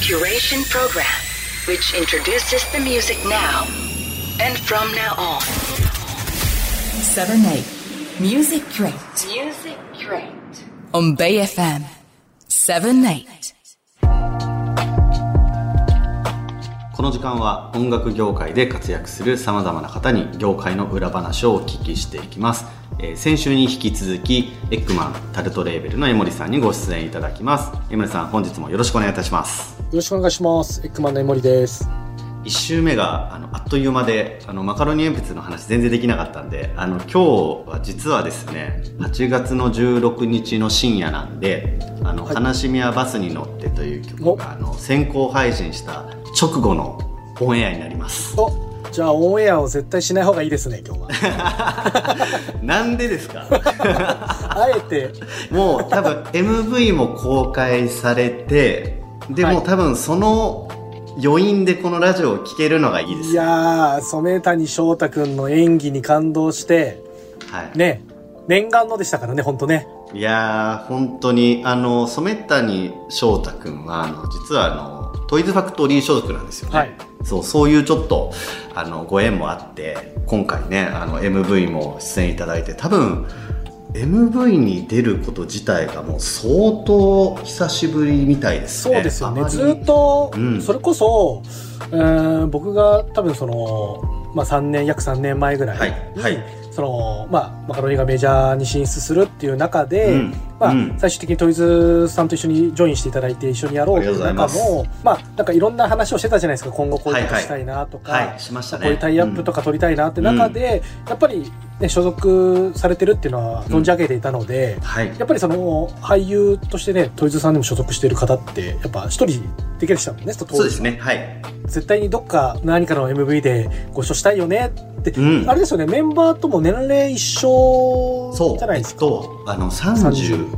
curation program which introduces the music now and from now on. 7 8 Music Crate Music Crate. on Bay FM 7 8この時間は音楽業界で活躍するさまざまな方に業界の裏話をお聞きしていきます、えー先週に引き続きエッグマンタルトレーベルの江森さんにご出演いただきます。江森さん本日もよろしくお願いいたします。よろしくお願いします。エッグマンの江森です。1週目があのあっという間であのマカロニ鉛筆の話全然できなかったんであの今日は実はですね8月の16日の深夜なんで「あのはい。悲しみはバスに乗って」という曲があの先行配信した直後のオンエアになります。おじゃあオンエアを絶対しない方がいいですね、今日は。なんでですか？あえて、もう多分 MV も公開されてではい多分その余韻でこのラジオを聴けるのがいいですいやー、染谷翔太くんの演技に感動して、はいね、念願のでしたからね、ほんとね。いやー、本当に、あの、染谷翔太くんは、あの、実はあの、トイズファクトリー所属なんですよね。はいそう、そういうちょっと、あの、ご縁もあって、今回ね、あの、MV も出演いただいて、多分、MV に出ること自体がもう相当久しぶりみたいですね。そうですよね。ずっと、うんそれこそ、えー僕が多分その、まあ3年、約3年前ぐらいに、はいはいその、まあ、マカロニがメジャーに進出するっていう中で、うんまあ、うん最終的にトイズさんと一緒にジョインしていただいて一緒にやろうっていう中まあ、なんかいろんな話をしてたじゃないですか、今後こういうことしたいなとか、はいはいしましたねこういうタイアップとか取りたいなって中で、やっぱり、ね、所属されてるっていうのは存じ上げていたので、はい。やっぱりその俳優としてね、トイズさんでも所属している方って、やっぱ一人できる人だもんね、そうですね。はい。絶対にどっか何かの MV でご一緒したいよねって、うんあれですよね、メンバーとも年齢一緒そう。じゃないですか。えっと、あの、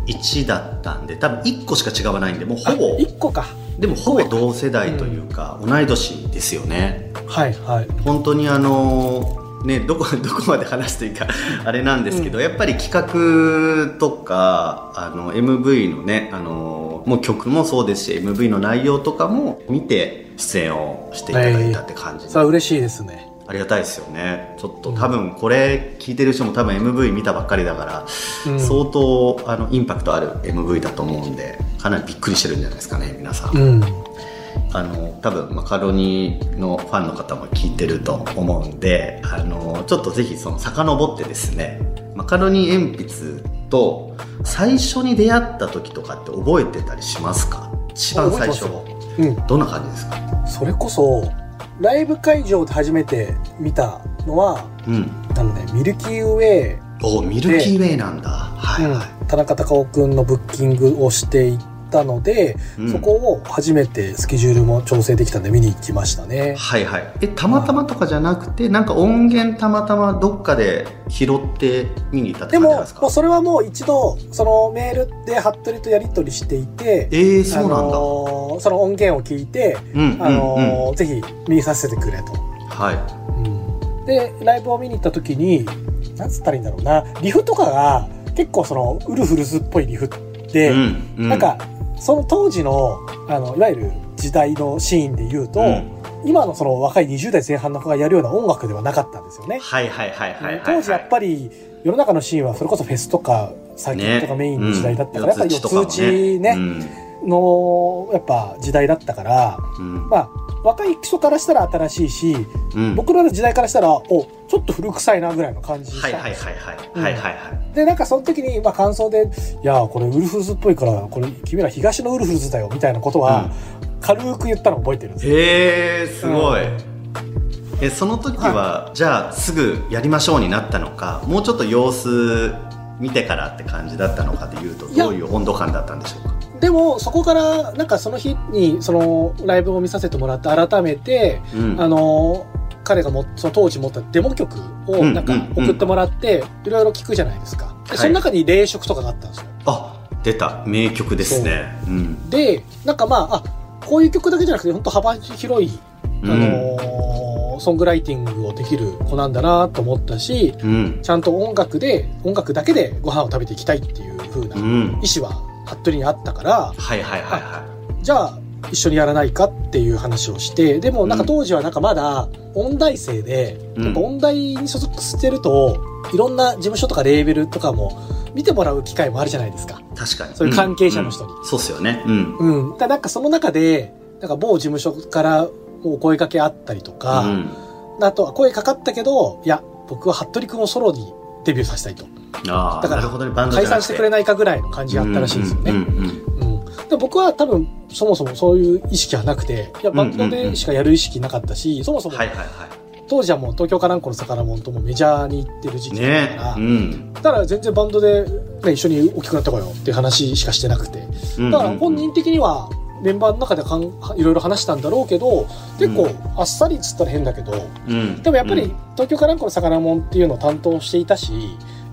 31だったんで、多分1個しか違わないんで、もうほぼ。あ、一個か。でもほぼ同世代というか、同い年ですよね。はいはい。本当にあのねどこ どこまで話していいか あれなんですけど、やっぱり企画とかあの MV のねあのもう曲もそうですし MV の内容とかも見て出演をしていただいたって感じで、さあ嬉しいですね。ありがたいですよね。ちょっと多分これ聞いてる人も多分 MV 見たばっかりだから、うん。相当あのインパクトある MV だと思うんでかなりびっくりしてるんじゃないですかね皆さん。うん。あの多分マカロニのファンの方も聞いてると思うんであのちょっとぜひその遡ってですねマカロニ鉛筆と最初に出会った時とかって覚えてたりしますか？一番最初うん。どんな感じですか？それこそ、ライブ会場で初めて見たのは、うん。あのね、ミルキーウェイ、おミルキーウェイなんだ。はい。はい、うん。田中隆夫くんのブッキングをしていったので、うん。そこを初めてスケジュールも調整できたんで見に行きましたね。はいはい。えたまたまとかじゃなくてなんか音源たまたまどっかで拾って見に行ったってでも、感じですか？もうそれはもう一度、そのメールで服部とやり取りしていて、えー、そうなんだ、あのーその音源を聞いて、うんあのーうんぜひ見させてくれと。はい。で、ライブを見に行った時に、なんつったらいいんだろうな、リフとかが結構そのウルフルズっぽいリフで、うんうん。なんか、その当時の、あの、いわゆる時代のシーンで言うと、うん。今のその若い20代前半の子がやるような音楽ではなかったんですよね。はいはいはいはいはい、はい、当時やっぱり世の中のシーンはそれこそフェスとかサーキットがメインの時代だったから、やっぱり四つ打ちね、のやっぱ時代だったから、うん。まあ若い人からしたら新しいし、うん。僕らの時代からしたら、お、ちょっと古臭いなぐらいの感じはいはいはいはい。はいはいはいで、なんかその時に、まあ感想で、いや、これウルフルズっぽいから、これ君ら東のウルフルズだよ、みたいなことは、軽く言ったのを覚えてるんですよ。へえすごい、うんえその時は、じゃあすぐやりましょうになったのかもうちょっと様子見てからって感じだったのかでいうとどういう温度感だったんでしょうか？でも、そこから、なんかその日に、その、ライブを見させてもらって、改めて、うん。あの、彼がも、その当時持ったデモ曲を、なんかうんうん。うん送ってもらって、いろいろ聞くじゃないですか。はい。でその中に霊色とかがあったんですよ。あ出た。名曲ですね。う。ん。で、なんかまあ、あ、こういう曲だけじゃなくて、本当幅広い、あうん。のーソングライティングをできる子なんだなと思ったし、うん。ちゃんと音楽で、音楽だけでご飯を食べていきたいっていう風な意うん。思は、服部にあったから、はいはいはいはじゃあ、一緒にやらないかっていう話をして、でもなんか当時はなんかまだ音大生で、うんやっぱ音大に所属してると、いろんな事務所とかレーベルとかも見てもらう機会もあるじゃないですか。確かに。そういう関係者の人にうんうんそうっすよね。うん。うん。だなんかその中で、なんか某事務所からお声掛けあったりとか、うんあとは声かかったけど、いや、僕は服部君をソロにデビューさせたいと。だから解散してくれないかぐらいの感じがあったらしいんですよね。で僕は多分、そもそもそういう意識はなくて、いや、バンドでしかやる意識なかったし、そもそも当時はもう東京カランコの魚もんともメジャーに行ってる時い。期だから、うん。だから全然バンドで、ね、一緒に大きくなったかよっていう話しかしてなくて。だから本人的にはメンバーの中でかんいろいろ話したんだろうけど、結構あっさりっつったら変だけど、うん、でもやっぱりうん。東京カランコの魚もんっていうのを担当していたし、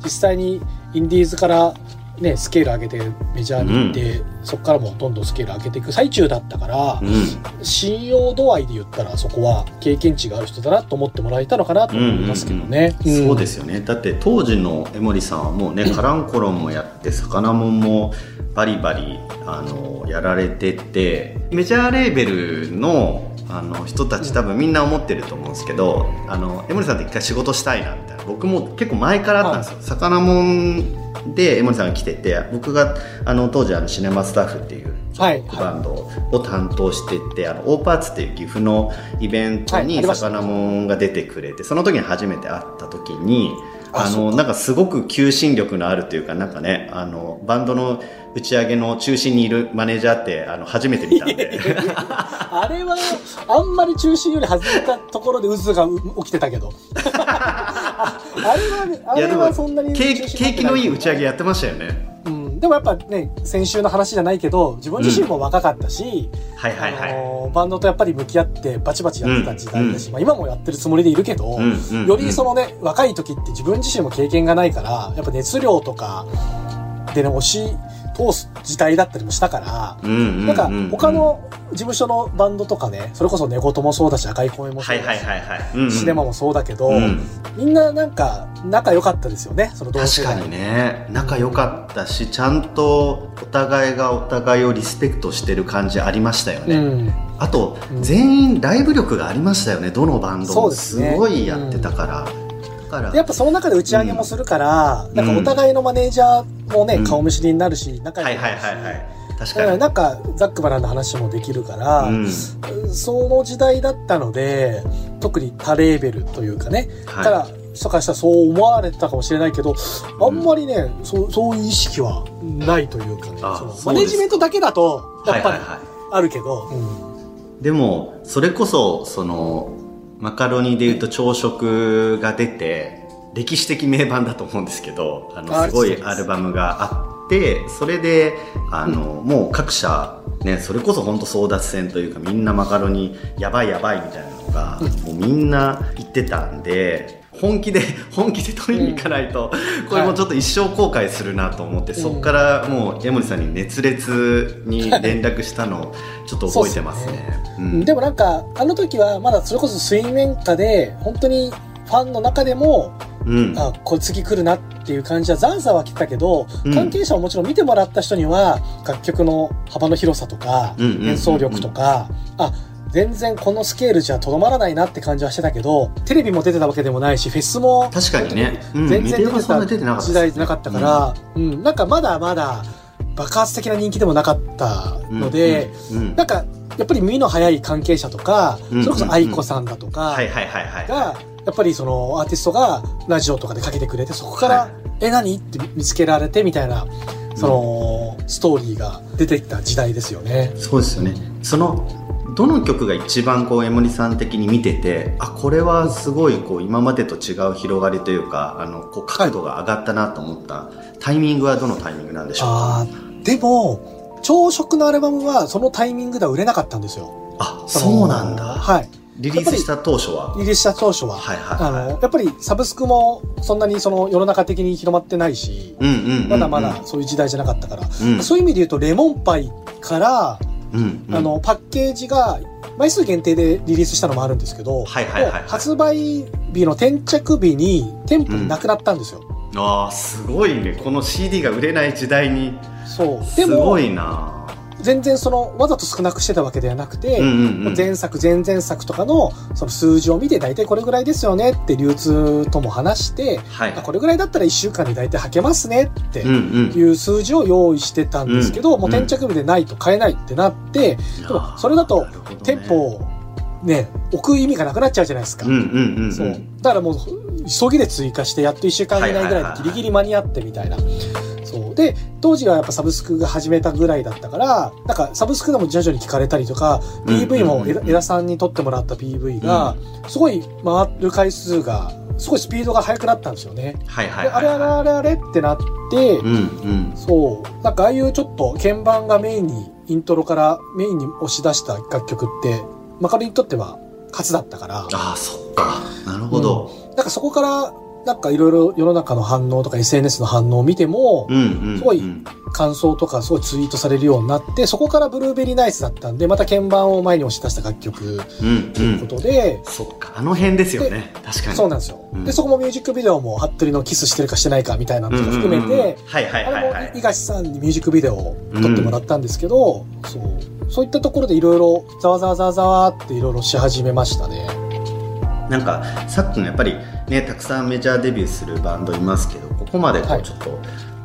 実際にインディーズからね、スケール上げてメジャーに行って、そこからもどんどんスケール上げていく最中だったから、うん。信用度合いで言ったらそこは経験値がある人だなと思ってもらえたのかなと思いますけどね。ん。そうですよね。だって当時の江森さんはもうね カランコロンもやって魚もんもバリバリあのやられててメジャーレーベルのあの人たち多分みんな思ってると思うんですけどあの江森さんと一回仕事したいなみたいな僕も結構前からあったんですよ、魚もんで江森さんが来てて僕があの当時あのシネマスタッフっていうはい、バはンドを担当してて、あのオーパーツっていう岐阜のイベントに魚もんが出てくれて、その時に初めて会った時にあのなんかすごく求心力のあるというかなんかねあのバンドの打ち上げの中心にいるマネージャーってあの初めて見たんで。い。あれは、あんまり中心より外れたところで渦がう起きてたけど。ああれはそんなに景気のいい打ち上げやっってましたよね。うん、でもやっぱね、先週の話じゃないけど、自分自身も若かったし、はいはいはい。あのーバンドとやっぱり向き合ってバチバチやってた時代だし、まあ今もやってるつもりでいるけど、うんうんうん。よりそのね、若い時って自分自身も経験がないから、やっぱ熱量とかでね、押し通す時代だったりもしたから、うんうんうん。なんか他の事務所のバンドとかね、それこそ寝言もそうだし、赤い声もそはいうだし、はいはいはい。うんうん。シネマもそうだけど、うん。みんななんか仲良かったですよね、その同世代確かにね。仲良かったしちゃんとお互いがお互いをリスペクトしてる感じありましたよね、うん。あと、うん。全員ライブ力がありましたよねどのバンドも。すごいやってたから、だから。でやっぱその中で打ち上げもするから、ん。なんかお互いのマネージャーもね、うん。顔見知りになるし、仲良はいはいくなるし、はいはい確だからかに。なんかザックバランの話もできるから、うん。その時代だったので、特に他レーベルというかね、はい。ただ、人からしたらそう思われたかもしれないけど、あんまりね、そうそういう意識はないというかね、マネジメントだけだと、やっぱりはいはいはい。あるけど、でもそれこそそのマカロニでいうと朝食が出て歴史的名盤だと思うんですけどあのあすごいアルバムがあってそれであの、もう各社ねそれこそ本当争奪戦というかみんなマカロニやばいやばいみたいなのが、もうみんな言ってたんで本気で 本気で取りに行かないと、これもうちょっと一生後悔するなと思って、そこからもう江森さんに熱烈に連絡したのをちょっと覚えてますね。うん。でもなんか、あの時はまだそれこそ水面下で、本当にファンの中でも、うん。あ、これ次来るなっていう感じはザンザは来てたけど、うん。関係者ももちろん見てもらった人には、楽曲の幅の広さとか、うんうんうんうん。演奏力とか、あ、全然このスケールじゃとどまらないなって感じはしてたけど、テレビも出てたわけでもないし、フェスも確かにね、うん。全然出てたった時代じゃなかったから、うん、なんかまだまだ爆発的な人気でもなかったので、うんうんうんなんか、やっぱり耳の早い関係者とか、うんそれこそ愛子さんだとか、が、やっぱりそのアーティストがラジオとかでかけてくれて、そこから、はい。え、何？って見つけられてみたいな、その、ストーリーが出てきた時代ですよね。そうですよね。そのどの曲が一番こう江森さん的に見ててあこれはすごいこう今までと違う広がりというかあのこう角度が上がったなと思ったタイミングはどのタイミングなんでしょう？かでも、朝食のアルバムはそのタイミングでは売れなかったんですよ。あのそうなんだ。はい。リリースした当初は？リリースした当初は。はいはいはい。あの、やっぱりサブスクもそんなにその世の中的に広まってないし、うんうんうんうん。まだまだそういう時代じゃなかったから、うん。そういう意味で言うとレモンパイから、うんうん。あの、パッケージが枚数限定でリリースしたのもあるんですけど、はいはいはいはい。発売日の転着日に店舗になくなったんですよ。あーすごいね。この CD が売れない時代に。そう。ですもご、いな全然その、わざと少なくしてたわけではなくて、うんうんうん。前作、前々作とかの、その数字を見て、大体これぐらいですよねって流通とも話して、はい。あこれぐらいだったら1週間で大体履けますねってうんうん。いう数字を用意してたんですけど、うんもう転着日でないと買えないってなって、でもそれだと店舗をね、置く意味がなくなっちゃうじゃないですか。うんうんうんうん。そう。だからもう、急ぎで追加して、やっと1週間以内ぐらいでギリギリ間に合ってみたいな。で、当時はやっぱサブスクが始めたぐらいだったから、なんかサブスクでも徐々に聞かれたりとか、うん PV もうんうん。江田さんに撮ってもらった PV が、すごい回る回数が、すごいスピードが速くなったんですよね。はいはいであれあれあれあれってなって、うんうん。そう。なんかああいうちょっと鍵盤がメインに、イントロからメインに押し出した楽曲って、マカロニにとっては初だったから、ああそっか。なるほど。なんかそこから、なんかいろいろ世の中の反応とか SNS の反応を見ても、うんうんうん。すごい感想とかすごいツイートされるようになって、そこからブルーベリーナイツだったんで、また鍵盤を前に押し出した楽曲うんということで、そっか。あの辺ですよね。確かに。そうなんですよ。うん。で、そこもミュージックビデオも、服部のキスしてるかしてないかみたいなのとか含めうんうん。うんうんて、はいはいはい。はい東さんにミュージックビデオを撮ってもらったんですけど、そう。そういったところでいろいろざわざわざわざわっていろいろし始めましたね。なんかさっきのやっぱりねたくさんメジャーデビューするバンドいますけどここまでこはい。うちょっと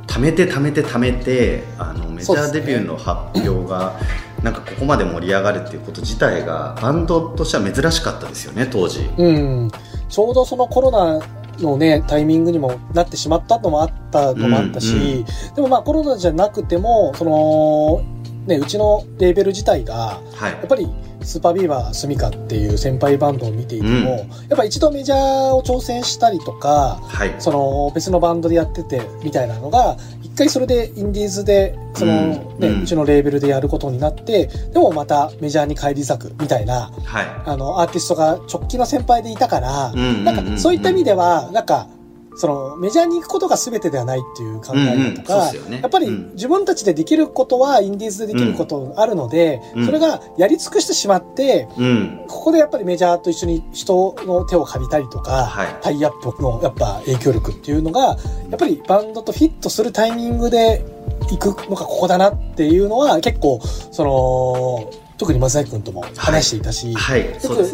貯めて貯めて貯めてあのメジャーデビューの発表がなんかここまで盛り上がるっていうこと自体がバンドとしては珍しかったですよね当時。うん。ちょうどそのコロナのね、タイミングにもなってしまったのもあったのもあったし、うん。でもまあコロナじゃなくても、その、ね、うちのレーベル自体が、はい。やっぱりスーパービーバースミカっていう先輩バンドを見ていても、うん。やっぱ一度メジャーを挑戦したりとか、はい。その別のバンドでやっててみたいなのが、一回それでインディーズで、そのうん。ね、うん。うちのレーベルでやることになって、でもまたメジャーに返り咲くみたいな、はい。あの、アーティストが直近の先輩でいたから、うんうんうんうん。なんかそういった意味では、なんか、そのメジャーに行くことが全てではないっていう考え方とか、やっぱりうん。自分たちでできることはインディーズでできることあるので、うん。それがやり尽くしてしまって、うん。ここでやっぱりメジャーと一緒に人の手を借りたりとか、はい。タイアップのやっぱ影響力っていうのが、やっぱりバンドとフィットするタイミングで行くのがここだなっていうのは結構、その、特に松崎君とも話していたし、はい。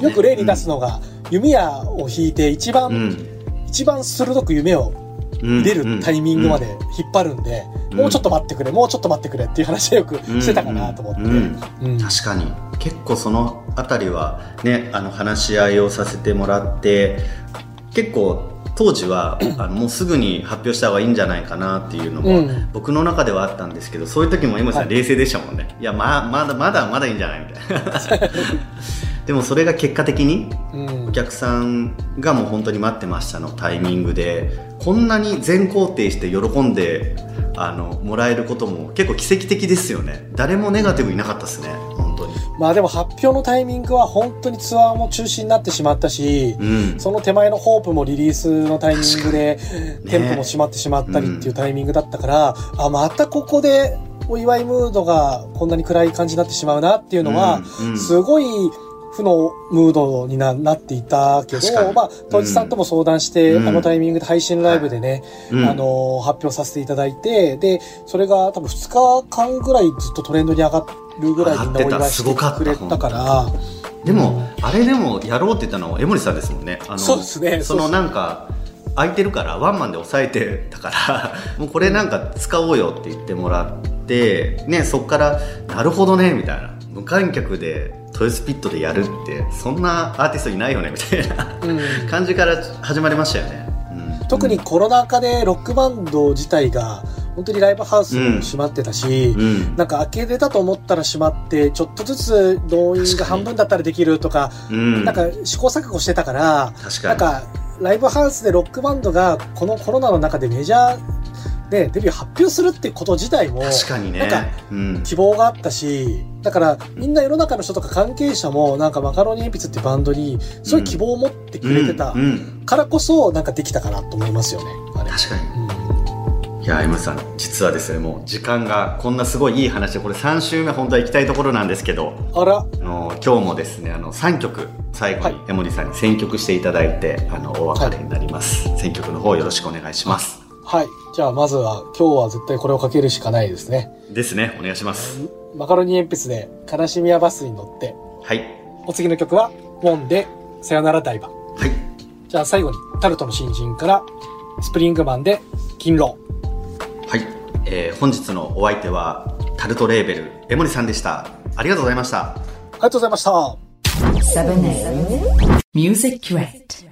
よく、例に出すのが、弓矢を引いて一番、うん一番鋭く夢をうん。出るタイミングまで引っ張るんで、うん。もうちょっと待ってくれ、もうちょっと待ってくれっていう話をよくしてたかなと思って。うん。うん。うん確かに。結構そのあたりはねあの話し合いをさせてもらって結構当時は あのもうすぐに発表した方がいいんじゃないかなっていうのも、うん。僕の中ではあったんですけどそういう時も江森さんはい。冷静でしたもんね、い、やままだまだまだいいんじゃないみたいな でもそれが結果的にうん。お客さんがもう本当に待ってましたのタイミングで。こんなに全肯定して喜んであのもらえることも結構奇跡的ですよね。誰もネガティブいなかったですね本当に。まあでも発表のタイミングは本当にツアーも中止になってしまったし、うん。その手前のホープもリリースのタイミングで、に店舗も閉まってしまったりっていうタイミングだったから、あ、またここでお祝いムードがこんなに暗い感じになってしまうなっていうのは、うんうん。すごい負のムードにななっていたけど、まあ、当時さんとも相談して、うん。あのタイミングで配信ライブでね、うん。あの、発表させていただいて、で、それが多分2日間ぐらいずっとトレンドに上がるぐらいみんなお祝いしてくれたから、でも、あれでもやろうって言ったのは江森さんですもんね。あのそうですね。そのなんか空いてるからワンマンで抑えてたから もうこれなんか使おうよって言ってもらって、ね、そっからなるほどねみたいな。無観客でトヨスピットでやるってそんなアーティストいないよねみたいな。うん。感じから始まりましたよね、うん。特にコロナ禍でロックバンド自体が本当にライブハウスも閉まってたし、うん。なんか開けれたと思ったら閉まって、ちょっとずつ動員が半分だったらできるとか、うん。なんか試行錯誤してたから、なんかライブハウスでロックバンドがこのコロナの中でメジャーでデビュー発表するってこと自体も、確かにねなんかうん希望があったし、だからみんな世の中の人とか関係者もなんかマカロニ鉛筆っていうバンドにすごい希望を持ってくれてたうんうんからこそなんかできたかなと思いますよね。あれ確かにうんいや、M さん、実はですね、もう時間がこんなすごいいい話で、これ3週目本当は行きたいところなんですけど、あら、あの今日もですね、あの3曲最後にはい江森さんに選曲していただいて、あのお別れになります。選曲の方よろしくお願いします。はい。じゃあまずは今日は絶対これをかけるしかないですね。ですね、お願いします。マカロニ鉛筆で悲しみやバスに乗って、はい。お次の曲は、モンで、さよならダイバー。はい。じゃあ最後に、タルトの新人から、スプリングマンで、勤労。はい。えー本日のお相手は、タルトレーベル、江森さんでした。ありがとうございました。ありがとうございました。7 8 Music Crate.